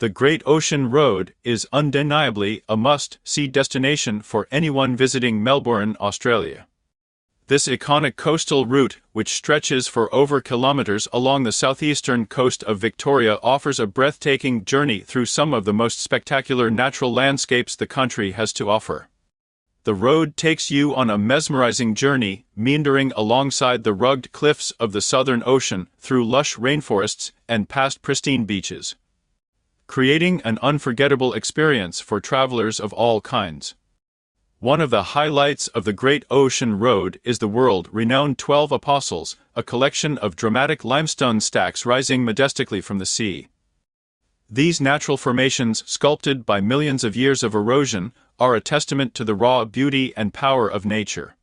The Great Ocean Road is undeniably a must see destination for anyone visiting Melbourne, Australia. This iconic coastal route, which stretches for over kilometers along the southeastern coast of Victoria, offers a breathtaking journey through some of the most spectacular natural landscapes the country has to offer. The road takes you on a mesmerizing journey, meandering alongside the rugged cliffs of the Southern Ocean, through lush rainforests, and past pristine beaches creating an unforgettable experience for travelers of all kinds. One of the highlights of the Great Ocean Road is the world renowned Twelve Apostles, a collection of dramatic limestone stacks rising majestically from the sea. These natural formations, sculpted by millions of years of erosion, are a testament to the raw beauty and power of nature.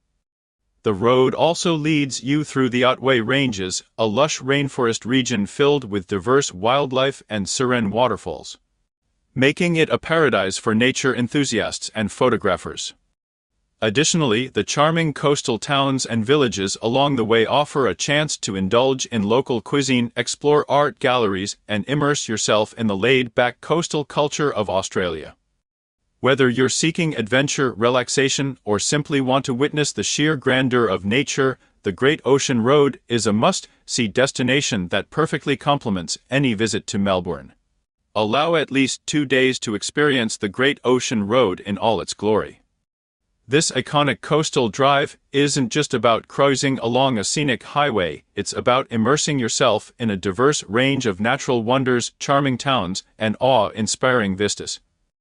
The road also leads you through the Otway Ranges, a lush rainforest region filled with diverse wildlife and serene waterfalls, making it a paradise for nature enthusiasts and photographers. Additionally, the charming coastal towns and villages along the way offer a chance to indulge in local cuisine, explore art galleries, and immerse yourself in the laid back coastal culture of Australia. Whether you're seeking adventure, relaxation, or simply want to witness the sheer grandeur of nature, the Great Ocean Road is a must see destination that perfectly complements any visit to Melbourne. Allow at least two days to experience the Great Ocean Road in all its glory. This iconic coastal drive isn't just about cruising along a scenic highway, it's about immersing yourself in a diverse range of natural wonders, charming towns, and awe inspiring vistas.